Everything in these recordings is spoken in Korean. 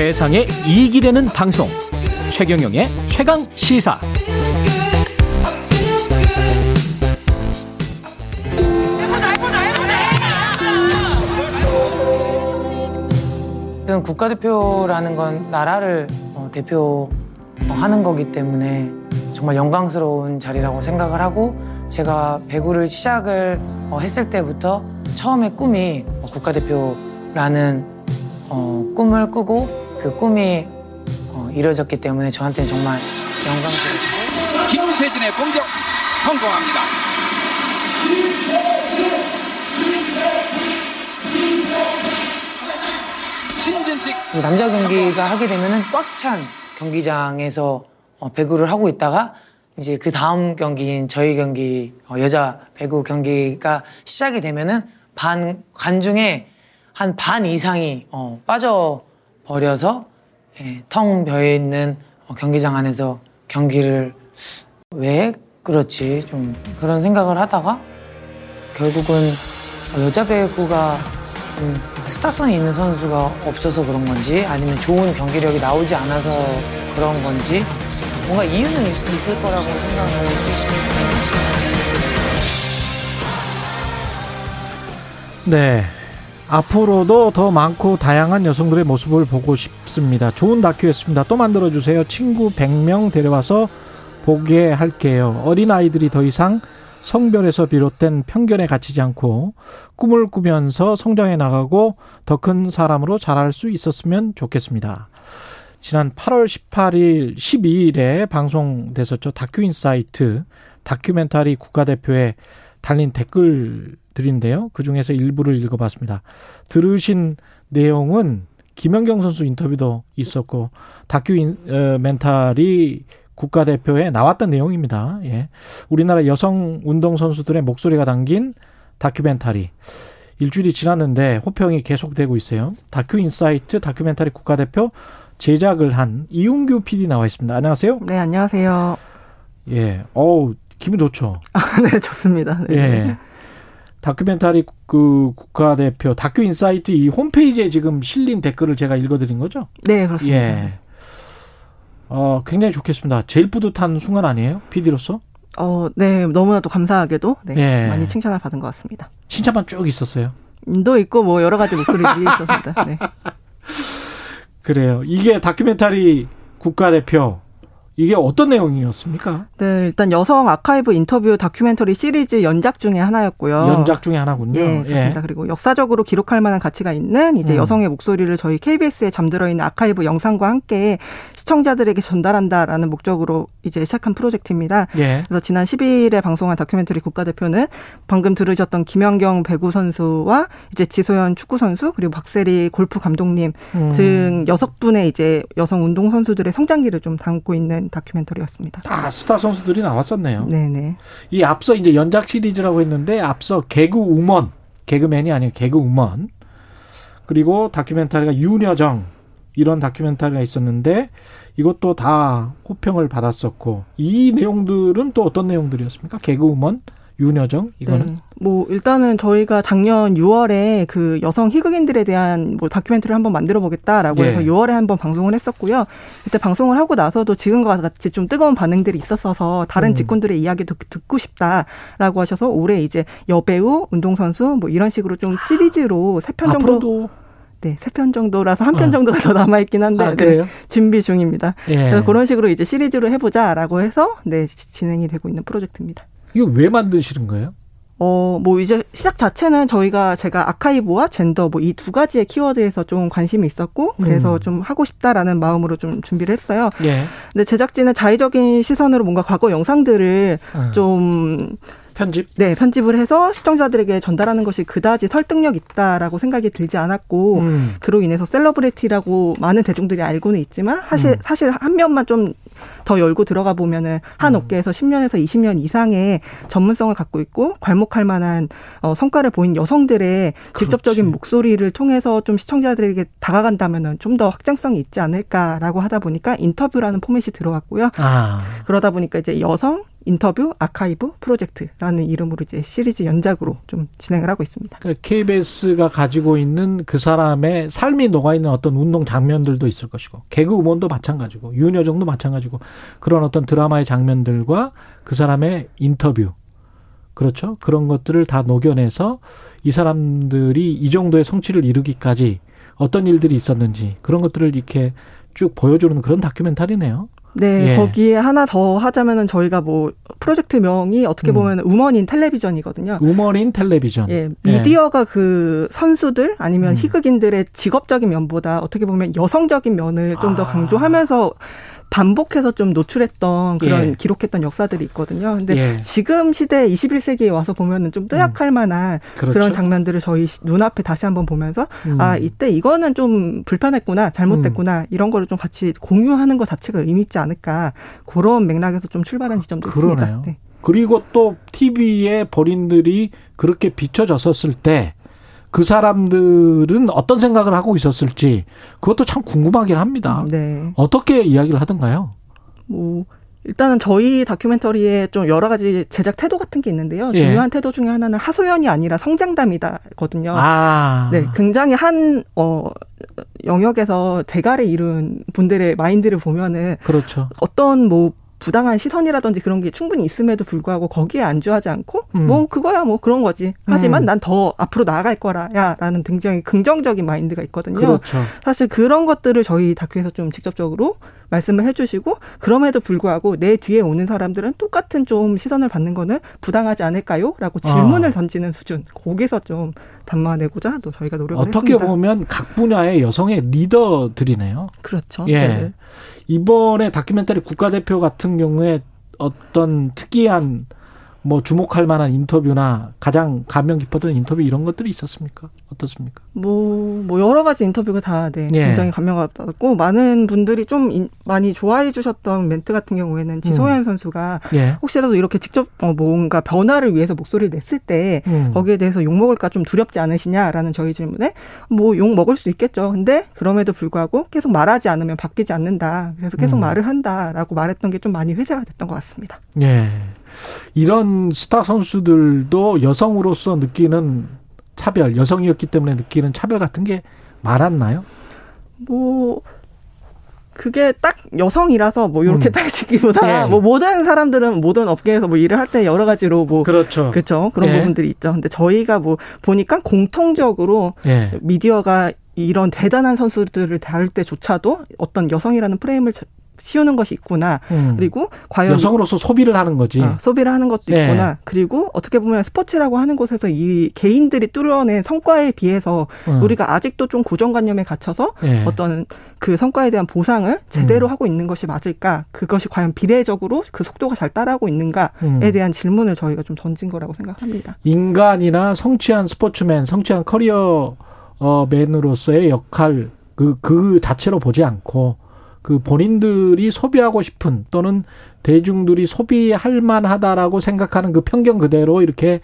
세상에 이익이 되는 방송. 최경영의 최강 시사. 어쨌든 국가대표라는 건 나라를 어, 대표하는 거기 때문에 정말 영광스러운 자리라고 생각을 하고 제가 배구를 시작을 어, 했을 때부터 처음에 꿈이 어, 국가대표라는 어, 꿈을 꾸고 그 꿈이 어, 이루어졌기 때문에 저한테는 정말 영광스럽고 김세진의 공격 성공합니다. 신진식 남자 경기가 하게 되면은 꽉 찬 경기장에서 어, 배구를 하고 있다가 이제 그 다음 경기인 저희 경기 어, 여자 배구 경기가 시작이 되면은 반 관중의 한 반 이상이 어, 빠져 버려서 예, 텅 비어 있는 어, 경기장 안에서 경기를 왜 그렇지 좀 그런 생각을 하다가 결국은 어, 여자 배구가 좀 스타성이 있는 선수가 없어서 그런 건지 아니면 좋은 경기력이 나오지 않아서 그런 건지 뭔가 이유는 있을 거라고 생각을 네. 앞으로도 더 많고 다양한 여성들의 모습을 보고 싶습니다. 좋은 다큐였습니다. 또 만들어주세요. 친구 100명 데려와서 보게 할게요. 어린아이들이 더 이상 성별에서 비롯된 편견에 갇히지 않고 꿈을 꾸면서 성장해 나가고 더 큰 사람으로 자랄 수 있었으면 좋겠습니다. 지난 8월 18일, 12일에 방송됐었죠. 다큐 인사이트 다큐멘터리 국가대표에 달린 댓글들인데요. 그 중에서 일부를 읽어봤습니다. 들으신 내용은 김연경 선수 인터뷰도 있었고 다큐멘터리 국가대표에 나왔던 내용입니다. 예. 우리나라 여성 운동 선수들의 목소리가 담긴 다큐멘터리. 일주일이 지났는데 호평이 계속되고 있어요. 다큐 인사이트 다큐멘터리 국가대표 제작을 한 이웅규 PD 나와 있습니다. 안녕하세요. 네, 안녕하세요. 예. 어우, 기분 좋죠. 아, 네, 좋습니다. 네. 예. 다큐멘터리 그 국가대표 다큐 인사이트 이 홈페이지에 지금 실린 댓글을 제가 읽어드린 거죠? 네, 그렇습니다. 예. 어, 굉장히 좋겠습니다. 제일 뿌듯한 순간 아니에요? PD로서? 어, 네, 너무나도 감사하게도 네, 예. 많이 칭찬을 받은 것 같습니다. 칭찬만 쭉 있었어요. 인도 있고 뭐 여러 가지 목소리들이 있었습니다. 네. 그래요. 이게 다큐멘터리 국가대표 이게 어떤 내용이었습니까? 네, 일단 여성 아카이브 인터뷰 다큐멘터리 시리즈 연작 중에 하나였고요. 연작 중에 하나군요. 예, 그렇습니다. 그리고 역사적으로 기록할 만한 가치가 있는 이제 음. 여성의 목소리를 저희 KBS에 잠들어 있는 아카이브 영상과 함께 시청자들에게 전달한다라는 목적으로 이제 시작한 프로젝트입니다. 예. 그래서 지난 10일에 방송한 다큐멘터리 국가대표는 방금 들으셨던 김연경 배구 선수와 이제 지소연 축구 선수 그리고 박세리 골프 감독님 음. 등 여섯 분의 이제 여성 운동 선수들의 성장기를 좀 담고 있는 다큐멘터리였습니다. 다 스타 선수들이 나왔었네요. 네네. 이 앞서 이제 연작 시리즈라고 했는데 앞서 개그 우먼, 개그맨이 아니고 개그 우먼. 그리고 다큐멘터리가 윤여정 이런 다큐멘터리가 있었는데 이것도 다 호평을 받았었고 이 내용들은 또 어떤 내용들이었습니까? 개그 우먼, 윤여정 이거는 네. 뭐 일단은 저희가 작년 6월에 그 여성 희극인들에 대한 뭐 다큐멘터리를 한번 만들어 보겠다라고 예. 해서 6월에 한번 방송을 했었고요. 그때 방송을 하고 나서도 지금과 같이 좀 뜨거운 반응들이 있었어서 다른 음. 직군들의 이야기도 듣고 싶다라고 하셔서 올해 이제 여배우, 운동선수 뭐 이런 식으로 좀 시리즈로 세 편 정도 네, 세 편 정도라서 한편 어. 정도가 더 남아 있긴 한데 아, 네, 그래요? 준비 중입니다. 예. 그래서 그런 식으로 이제 시리즈로 해보자라고 해서 네 진행이 되고 있는 프로젝트입니다. 이거 왜 만드시는 거예요? 어, 뭐 이제 시작 자체는 저희가 제가 아카이브와 젠더 뭐 이 두 가지의 키워드에서 좀 관심이 있었고 그래서 음. 좀 하고 싶다라는 마음으로 좀 준비를 했어요. 예. 근데 제작진은 자의적인 시선으로 뭔가 과거 영상들을 어. 좀 편집. 네, 편집을 해서 시청자들에게 전달하는 것이 그다지 설득력 있다라고 생각이 들지 않았고 음. 그로 인해서 celebrity라고 많은 대중들이 알고는 있지만 사실 음. 사실 한 면만 좀 더 열고 들어가 보면은 한 음. 업계에서 10년에서 20년 이상의 전문성을 갖고 있고 괄목할 만한 어, 성과를 보인 여성들의 직접적인 그렇지. 목소리를 통해서 좀 시청자들에게 다가간다면은 좀 더 확장성이 있지 않을까라고 하다 보니까 인터뷰라는 포맷이 들어왔고요. 아. 그러다 보니까 이제 여성 인터뷰 아카이브 프로젝트라는 이름으로 이제 시리즈 연작으로 좀 진행을 하고 있습니다. 그러니까 KBS가 가지고 있는 그 사람의 삶이 녹아 있는 어떤 운동 장면들도 있을 것이고 개그 우먼도 마찬가지고 윤여정도 마찬가지고 그런 어떤 드라마의 장면들과 그 사람의 인터뷰 그렇죠 그런 것들을 다 녹여내서 이 사람들이 이 정도의 성취를 이루기까지 어떤 일들이 있었는지 그런 것들을 이렇게 쭉 보여주는 그런 다큐멘터리네요. 네, 예. 거기에 하나 더 하자면은 저희가 뭐 프로젝트 명이 어떻게 음. 보면 우먼인 텔레비전이거든요. 우먼인 텔레비전. 예, 미디어가 그 선수들 아니면 음. 희극인들의 직업적인 면보다 어떻게 보면 여성적인 면을 좀더 아. 강조하면서 반복해서 좀 노출했던 그런 예. 기록했던 역사들이 있거든요. 근데 예. 지금 시대 21세기에 와서 보면은 좀 뜨악할 만한 그렇죠. 그런 장면들을 저희 시- 눈앞에 다시 한번 보면서 음. 아 이때 이거는 좀 불편했구나 잘못됐구나 이런 거를 좀 같이 공유하는 것 자체가 의미 있지 않을까 그런 맥락에서 좀 출발한 지점도 그러네요. 있습니다. 네. 그리고 또 TV에 본인들이 그렇게 비춰졌었을 때 그 사람들은 어떤 생각을 하고 있었을지 그것도 참 궁금하긴 합니다. 네. 어떻게 이야기를 하던가요? 뭐 일단은 저희 다큐멘터리에 좀 여러 가지 제작 태도 같은 게 있는데요. 예. 중요한 태도 중에 하나는 하소연이 아니라 성장담이다거든요. 아, 네, 굉장히 한, 어, 영역에서 대가를 이룬 분들의 마인드를 보면은 그렇죠. 어떤 뭐 부당한 시선이라든지 그런 게 충분히 있음에도 불구하고 거기에 안주하지 않고 음. 뭐 그거야 뭐 그런 거지. 하지만 음. 난더 앞으로 나아갈 거라야라는 굉장히 긍정적인 마인드가 있거든요. 그렇죠. 사실 그런 것들을 저희 다큐에서 좀 직접적으로 말씀을 해주시고 그럼에도 불구하고 내 뒤에 오는 사람들은 똑같은 좀 시선을 받는 거는 부당하지 않을까요? 라고 질문을 아. 던지는 수준 거기서 좀 담아내고자 또 저희가 노력을 어떻게 했습니다. 보면 각 분야의 여성의 리더들이네요. 그렇죠. 예. 네. 이번에 다큐멘터리 국가대표 같은 경우에 어떤 특이한 뭐 주목할 만한 인터뷰나 가장 감명 깊었던 인터뷰 이런 것들이 있었습니까? 어떻습니까? 뭐, 뭐 여러 가지 인터뷰가 다 네, 예. 굉장히 감명을 받았고 많은 분들이 좀 인- 많이 좋아해 주셨던 멘트 같은 경우에는 지소연 선수가 예. 혹시라도 이렇게 직접 어, 뭔가 변화를 위해서 목소리를 냈을 때 음. 거기에 대해서 욕 먹을까 좀 두렵지 않으시냐라는 저희 질문에 뭐 욕 먹을 수 있겠죠. 근데 그럼에도 불구하고 계속 말하지 않으면 바뀌지 않는다. 그래서 계속 음. 말을 한다라고 말했던 게 좀 많이 회자가 됐던 것 같습니다. 예. 이런 스타 선수들도 여성으로서 느끼는 차별, 여성이었기 때문에 느끼는 차별 같은 게 많았나요? 뭐 그게 딱 여성이라서 뭐 이렇게 음. 딱 짓기보다 예. 뭐 모든 사람들은 모든 업계에서 뭐 일을 할 때 여러 가지로 뭐 그렇죠. 그렇죠 그런 예. 부분들이 있죠. 근데 저희가 뭐 보니까 공통적으로 예. 미디어가 이런 대단한 선수들을 다룰 때조차도 어떤 여성이라는 프레임을 자- 씌우는 것이 있구나. 음. 그리고 과연 여성으로서 소비를 하는 거지. 어, 소비를 하는 것도 예. 있구나. 그리고 어떻게 보면 스포츠라고 하는 곳에서 이 개인들이 뚫어낸 성과에 비해서 어. 우리가 아직도 좀 고정관념에 갇혀서 예. 어떤 그 성과에 대한 보상을 제대로 음. 하고 있는 것이 맞을까? 그것이 과연 비례적으로 그 속도가 잘 따라하고 있는가에 음. 대한 질문을 저희가 좀 던진 거라고 생각합니다. 인간이나 성취한 스포츠맨, 성취한 커리어 어, 맨으로서의 역할 그, 그 자체로 보지 않고 그 본인들이 소비하고 싶은 또는 대중들이 소비할 만하다라고 생각하는 그 편견 그대로 이렇게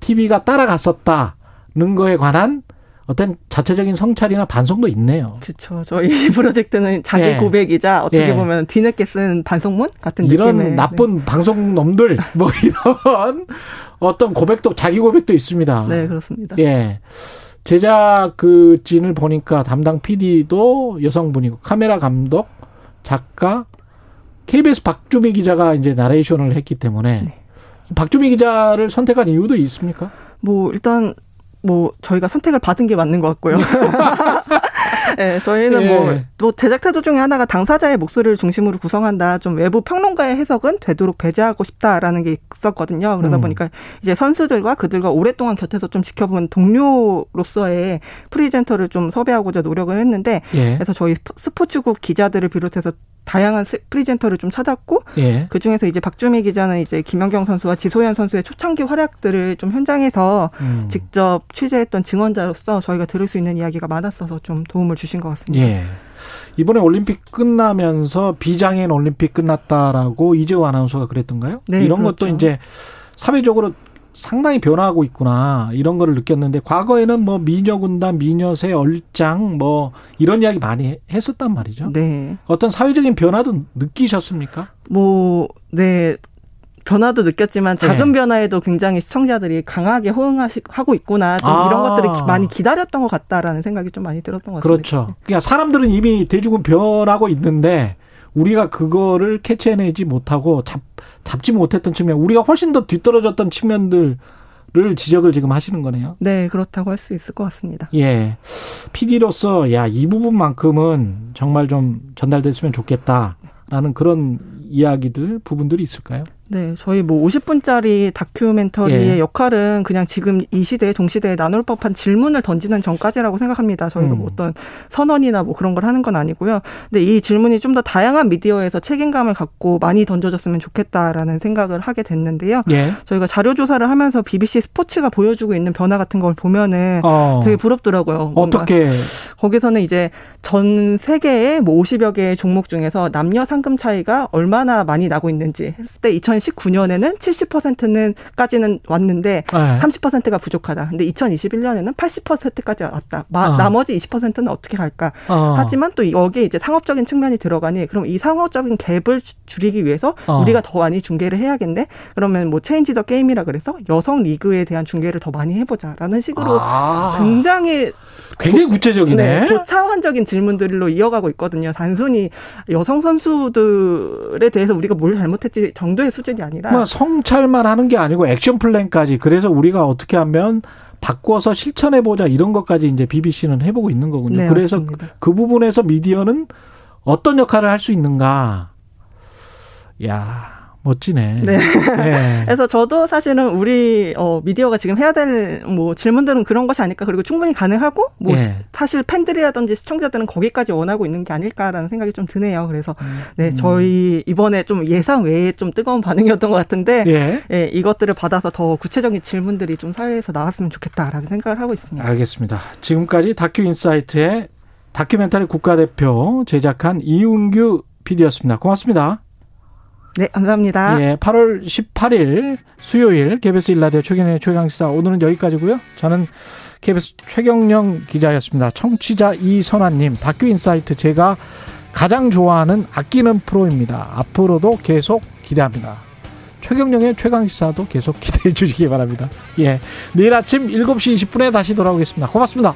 TV가 따라갔었다는 거에 관한 어떤 자체적인 성찰이나 반성도 있네요. 그렇죠. 저희 프로젝트는 자기 예. 고백이자 어떻게 예. 보면 뒤늦게 쓴 반성문 같은 이런 느낌의 나쁜 방송 놈들 뭐 이런 어떤 고백도 자기 고백도 있습니다. 네, 네 그렇습니다. 예. 제작 그 진을 보니까 담당 PD도 여성분이고 카메라 감독, 작가, KBS 박주미 기자가 이제 나레이션을 했기 때문에 네. 박주미 기자를 선택한 이유도 있습니까? 뭐 일단 뭐 저희가 선택을 받은 게 맞는 것 같고요. 네, 저희는 예. 뭐, 또 제작 태도 중에 하나가 당사자의 목소리를 중심으로 구성한다. 좀 외부 평론가의 해석은 되도록 배제하고 싶다라는 게 있었거든요. 그러다 음. 보니까 이제 선수들과 그들과 오랫동안 곁에서 좀 지켜본 동료로서의 presenter를 좀 섭외하고자 노력을 했는데 예. 그래서 저희 스포- 스포츠국 기자들을 비롯해서 다양한 스- presenter를 좀 찾았고 예. 그 중에서 이제 박주미 기자는 이제 김연경 선수와 지소연 선수의 초창기 활약들을 좀 현장에서 음. 직접 취재했던 증언자로서 저희가 들을 수 있는 이야기가 많았어서 좀 도움을 주신 것 같습니다. 예. 이번에 올림픽 끝나면서 비장애인 올림픽 끝났다라고 이재호 아나운서가 그랬던가요? 네, 이런 그렇죠. 것도 이제 사회적으로 상당히 변화하고 있구나 이런 거를 느꼈는데 과거에는 뭐 미녀 군단, 미녀새, 얼짱 뭐 이런 이야기 많이 했었단 말이죠. 네. 어떤 사회적인 변화도 느끼셨습니까? 뭐, 네. 변화도 느꼈지만 작은 네. 변화에도 굉장히 시청자들이 강하게 호응하고 있구나. 좀 아. 이런 것들을 기- 많이 기다렸던 것 같다라는 생각이 좀 많이 들었던 것 같습니다. 그렇죠. 그러니까 사람들은 이미 대중은 변하고 있는데 우리가 그거를 캐치해내지 못하고 잡, 잡지 못했던 측면, 우리가 훨씬 더 뒤떨어졌던 측면들을 지적을 지금 하시는 거네요. 네, 그렇다고 할 수 있을 것 같습니다. 예. PD로서, 야, 이 부분만큼은 정말 좀 전달됐으면 좋겠다라는 그런 이야기들, 부분들이 있을까요? 네, 저희 뭐 50분짜리 다큐멘터리의 예. 역할은 그냥 지금 이 시대에 동시대에 나눌 법한 질문을 던지는 전까지라고 생각합니다. 저희가 음. 뭐 어떤 선언이나 뭐 그런 걸 하는 건 아니고요. 근데 이 질문이 좀 더 다양한 미디어에서 책임감을 갖고 많이 던져졌으면 좋겠다라는 생각을 하게 됐는데요. 예. 저희가 자료 조사를 하면서 BBC 스포츠가 보여주고 있는 변화 같은 걸 보면은 어. 되게 부럽더라고요. 어떻게, 거기서는 이제 전 세계의 뭐 50여 개의 종목 중에서 남녀 상금 차이가 얼마나 많이 나고 있는지 했을 때 2019년에는 70%는 까지는 왔는데 예. 30%가 부족하다. 근데 2021년에는 80%까지 왔다. 마- 어. 나머지 20%는 어떻게 갈까? 어. 하지만 또 여기에 이제 상업적인 측면이 들어가니 그럼 이 상업적인 갭을 주- 줄이기 위해서 어. 우리가 더 많이 중계를 해야겠네. 그러면 뭐 체인지 더 게임이라 그래서 여성 리그에 대한 중계를 더 많이 해보자라는 식으로 아. 굉장히 굉장히 구체적이네. 네, 고차원적인 질문들로 이어가고 있거든요. 단순히 여성 선수들에 대해서 우리가 뭘 잘못했지 정도의 수준 이 아니라 뭐 성찰만 하는 게 아니고 액션 플랜까지 그래서 우리가 어떻게 하면 바꿔서 실천해 보자 이런 것까지 이제 BBC는 해보고 있는 거군요. 네, 그래서 맞습니다. 그 부분에서 미디어는 어떤 역할을 할 수 있는가? 야 멋지네. 네. 네. 그래서 저도 사실은 우리 어 미디어가 지금 해야 될 뭐 질문들은 그런 것이 아닐까 그리고 충분히 가능하고 뭐 예. 시- 사실 팬들이라든지 시청자들은 거기까지 원하고 있는 게 아닐까라는 생각이 좀 드네요. 그래서 네 저희 이번에 좀 예상 외에 좀 뜨거운 반응이었던 것 같은데 예. 예, 이것들을 받아서 더 구체적인 질문들이 좀 사회에서 나왔으면 좋겠다라는 생각을 하고 있습니다. 알겠습니다. 지금까지 다큐 인사이트의 다큐멘터리 국가대표 제작한 이웅규 PD였습니다. 고맙습니다. 네, 감사합니다. 예, 8월 18일 수요일 KBS 일라디오 최경영의 최강시사 오늘은 여기까지고요. 저는 KBS 최경영 기자였습니다. 청취자 이선아님 다큐 인사이트 제가 가장 좋아하는 아끼는 프로입니다. 앞으로도 계속 기대합니다. 최경영의 최강시사도 계속 기대해 주시기 바랍니다. 예, 내일 아침 7시 20분에 다시 돌아오겠습니다. 고맙습니다.